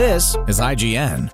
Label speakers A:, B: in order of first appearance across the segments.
A: This is IGN.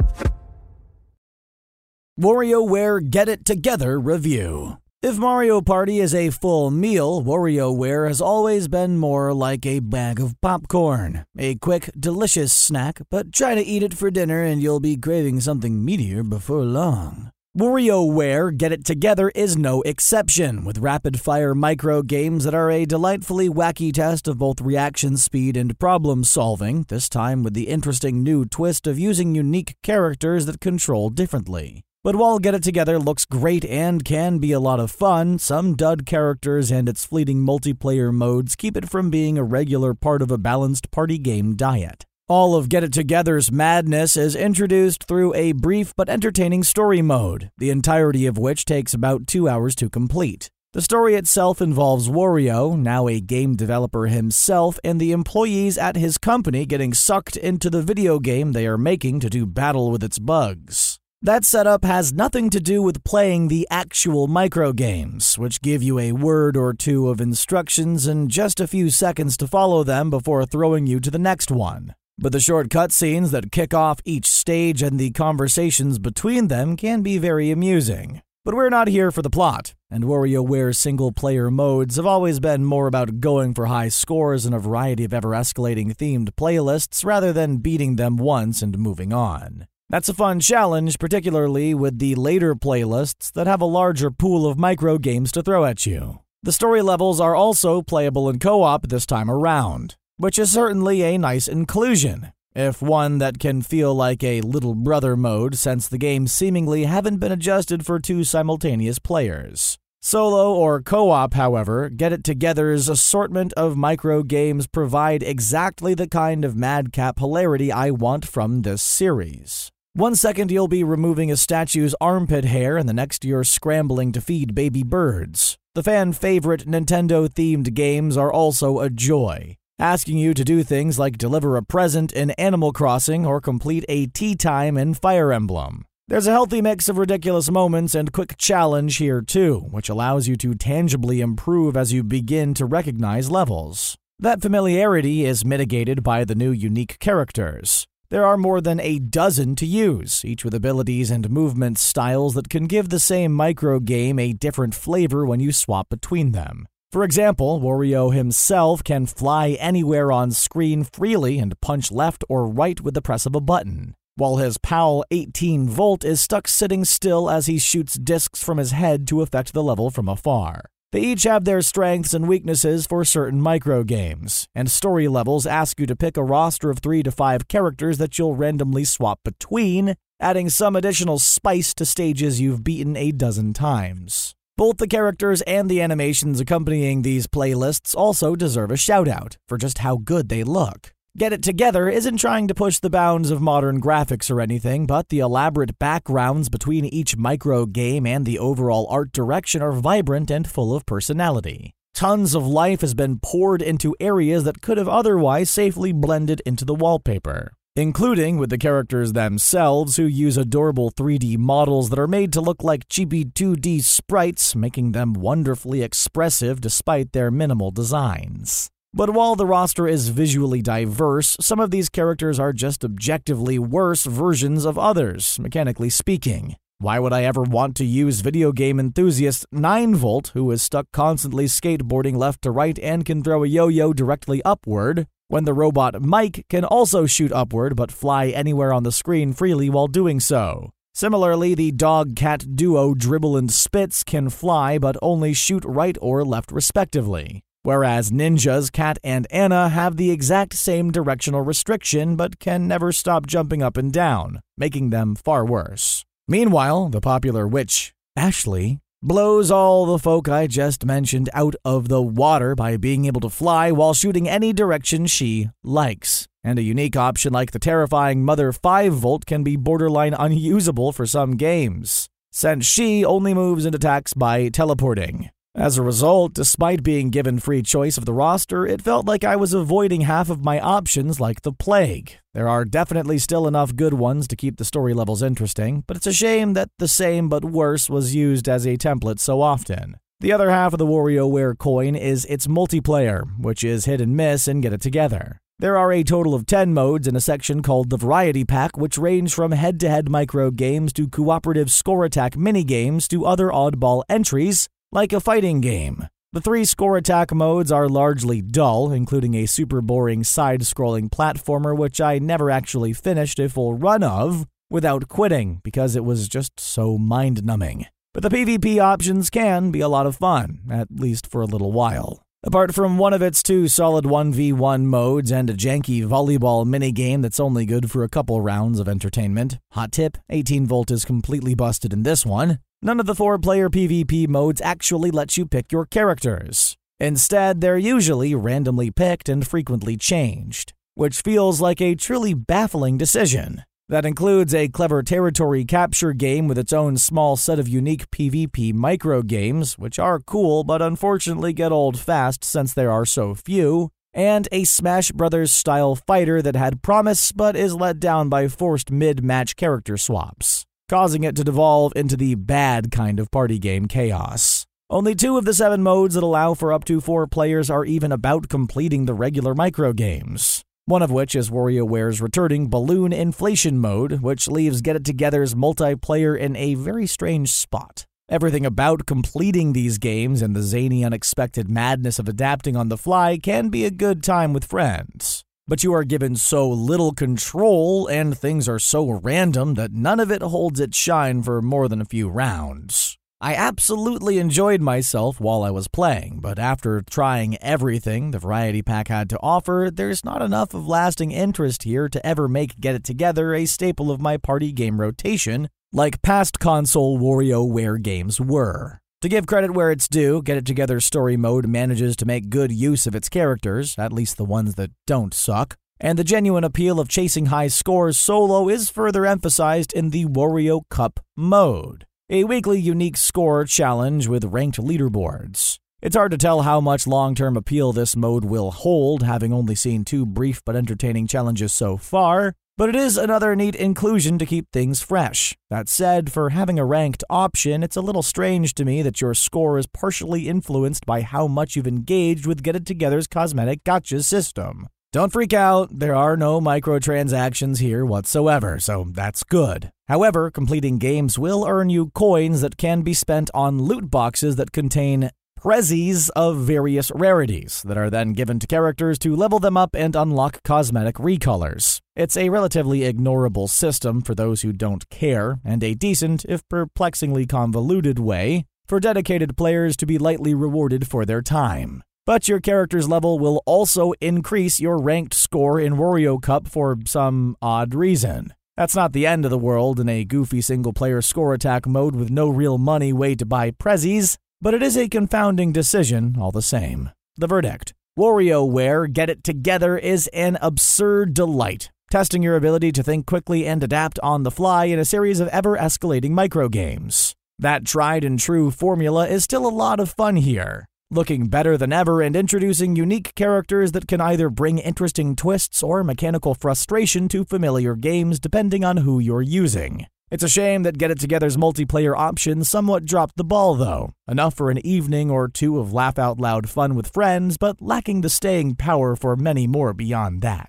A: WarioWare Get It Together review. If Mario Party is a full meal, WarioWare has always been more like a bag of popcorn. A quick, delicious snack, but try to eat it for dinner and you'll be craving something meatier before long. WarioWare Get It Together is no exception, with rapid fire micro games that are a delightfully wacky test of both reaction speed and problem solving, this time with the interesting new twist of using unique characters that control differently. But while Get It Together looks great and can be a lot of fun, some dud characters and its fleeting multiplayer modes keep it from being a regular part of a balanced party game diet. All of Get It Together's madness is introduced through a brief but entertaining story mode, the entirety of which takes about two hours to complete. The story itself involves Wario, now a game developer himself, and the employees at his company getting sucked into the video game they are making to do battle with its bugs. That setup has nothing to do with playing the actual micro games, which give you a word or two of instructions and just a few seconds to follow them before throwing you to the next one. But the short cutscenes that kick off each stage and the conversations between them can be very amusing. But we're not here for the plot, and WarioWare's single player modes have always been more about going for high scores in a variety of ever escalating themed playlists rather than beating them once and moving on. That's a fun challenge, particularly with the later playlists that have a larger pool of micro games to throw at you. The story levels are also playable in co op this time around which is certainly a nice inclusion, if one that can feel like a little brother mode since the games seemingly haven't been adjusted for two simultaneous players. Solo or co op, however, Get It Together's assortment of micro games provide exactly the kind of madcap hilarity I want from this series. One second you'll be removing a statue's armpit hair, and the next you're scrambling to feed baby birds. The fan favorite Nintendo themed games are also a joy asking you to do things like deliver a present in Animal Crossing or complete a tea time in Fire Emblem. There's a healthy mix of ridiculous moments and quick challenge here too, which allows you to tangibly improve as you begin to recognize levels. That familiarity is mitigated by the new unique characters. There are more than a dozen to use, each with abilities and movement styles that can give the same micro game a different flavor when you swap between them. For example, Wario himself can fly anywhere on screen freely and punch left or right with the press of a button, while his pal 18 Volt is stuck sitting still as he shoots discs from his head to affect the level from afar. They each have their strengths and weaknesses for certain micro games, and story levels ask you to pick a roster of 3 to 5 characters that you'll randomly swap between, adding some additional spice to stages you've beaten a dozen times. Both the characters and the animations accompanying these playlists also deserve a shout out for just how good they look. Get It Together isn't trying to push the bounds of modern graphics or anything, but the elaborate backgrounds between each micro game and the overall art direction are vibrant and full of personality. Tons of life has been poured into areas that could have otherwise safely blended into the wallpaper including with the characters themselves who use adorable 3D models that are made to look like chibi 2D sprites, making them wonderfully expressive despite their minimal designs. But while the roster is visually diverse, some of these characters are just objectively worse versions of others, mechanically speaking. Why would I ever want to use video game enthusiast 9volt, who is stuck constantly skateboarding left to right and can throw a yo yo directly upward, when the robot Mike can also shoot upward but fly anywhere on the screen freely while doing so. Similarly, the dog cat duo Dribble and Spitz can fly but only shoot right or left respectively. Whereas ninjas Kat and Ana have the exact same directional restriction but can never stop jumping up and down, making them far worse. Meanwhile, the popular witch, Ashley, blows all the folk I just mentioned out of the water by being able to fly while shooting any direction she likes. And a unique option like the terrifying Mother 5 Volt can be borderline unusable for some games, since she only moves and attacks by teleporting. As a result, despite being given free choice of the roster, it felt like I was avoiding half of my options like the plague. There are definitely still enough good ones to keep the story levels interesting, but it's a shame that the same but worse was used as a template so often. The other half of the WarioWare coin is its multiplayer, which is hit and miss and get it together. There are a total of 10 modes in a section called the Variety Pack, which range from head to head micro games to cooperative score attack mini games to other oddball entries, like a fighting game. The three score attack modes are largely dull, including a super boring side scrolling platformer, which I never actually finished a full run of without quitting because it was just so mind numbing. But the PvP options can be a lot of fun, at least for a little while. Apart from one of its two solid 1v1 modes and a janky volleyball minigame that's only good for a couple rounds of entertainment, hot tip 18 volt is completely busted in this one. None of the four player PvP modes actually let you pick your characters. Instead, they're usually randomly picked and frequently changed, which feels like a truly baffling decision. That includes a clever territory capture game with its own small set of unique PvP micro games, which are cool but unfortunately get old fast since there are so few, and a Smash Bros. style fighter that had promise but is let down by forced mid match character swaps causing it to devolve into the bad kind of party game chaos. Only two of the seven modes that allow for up to four players are even about completing the regular micro games. One of which is WarioWare's returning Balloon Inflation mode, which leaves Get It Together's multiplayer in a very strange spot. Everything about completing these games and the zany, unexpected madness of adapting on the fly can be a good time with friends but you are given so little control and things are so random that none of it holds its shine for more than a few rounds. I absolutely enjoyed myself while I was playing, but after trying everything the Variety Pack had to offer, there's not enough of lasting interest here to ever make Get It Together a staple of my party game rotation, like past console WarioWare games were. To give credit where it's due, Get It Together Story Mode manages to make good use of its characters, at least the ones that don't suck, and the genuine appeal of chasing high scores solo is further emphasized in the Wario Cup mode, a weekly unique score challenge with ranked leaderboards. It's hard to tell how much long term appeal this mode will hold, having only seen two brief but entertaining challenges so far, but it is another neat inclusion to keep things fresh. That said, for having a ranked option, it's a little strange to me that your score is partially influenced by how much you've engaged with Get It Together's cosmetic gacha system. Don't freak out, there are no microtransactions here whatsoever, so that's good. However, completing games will earn you coins that can be spent on loot boxes that contain prezzies of various rarities that are then given to characters to level them up and unlock cosmetic recolors. It's a relatively ignorable system for those who don't care, and a decent, if perplexingly convoluted, way for dedicated players to be lightly rewarded for their time. But your character's level will also increase your ranked score in Wario Cup for some odd reason. That's not the end of the world in a goofy single player score attack mode with no real money way to buy prezzies. But it is a confounding decision all the same. The verdict WarioWare Get It Together is an absurd delight, testing your ability to think quickly and adapt on the fly in a series of ever escalating microgames. That tried and true formula is still a lot of fun here, looking better than ever and introducing unique characters that can either bring interesting twists or mechanical frustration to familiar games depending on who you're using. It's a shame that Get It Together's multiplayer option somewhat dropped the ball, though. Enough for an evening or two of laugh out loud fun with friends, but lacking the staying power for many more beyond that.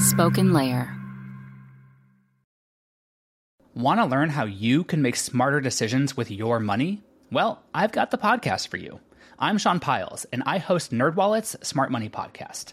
B: Spoken Layer.
C: Want to learn how you can make smarter decisions with your money? Well, I've got the podcast for you. I'm Sean Pyles, and I host NerdWallet's Smart Money Podcast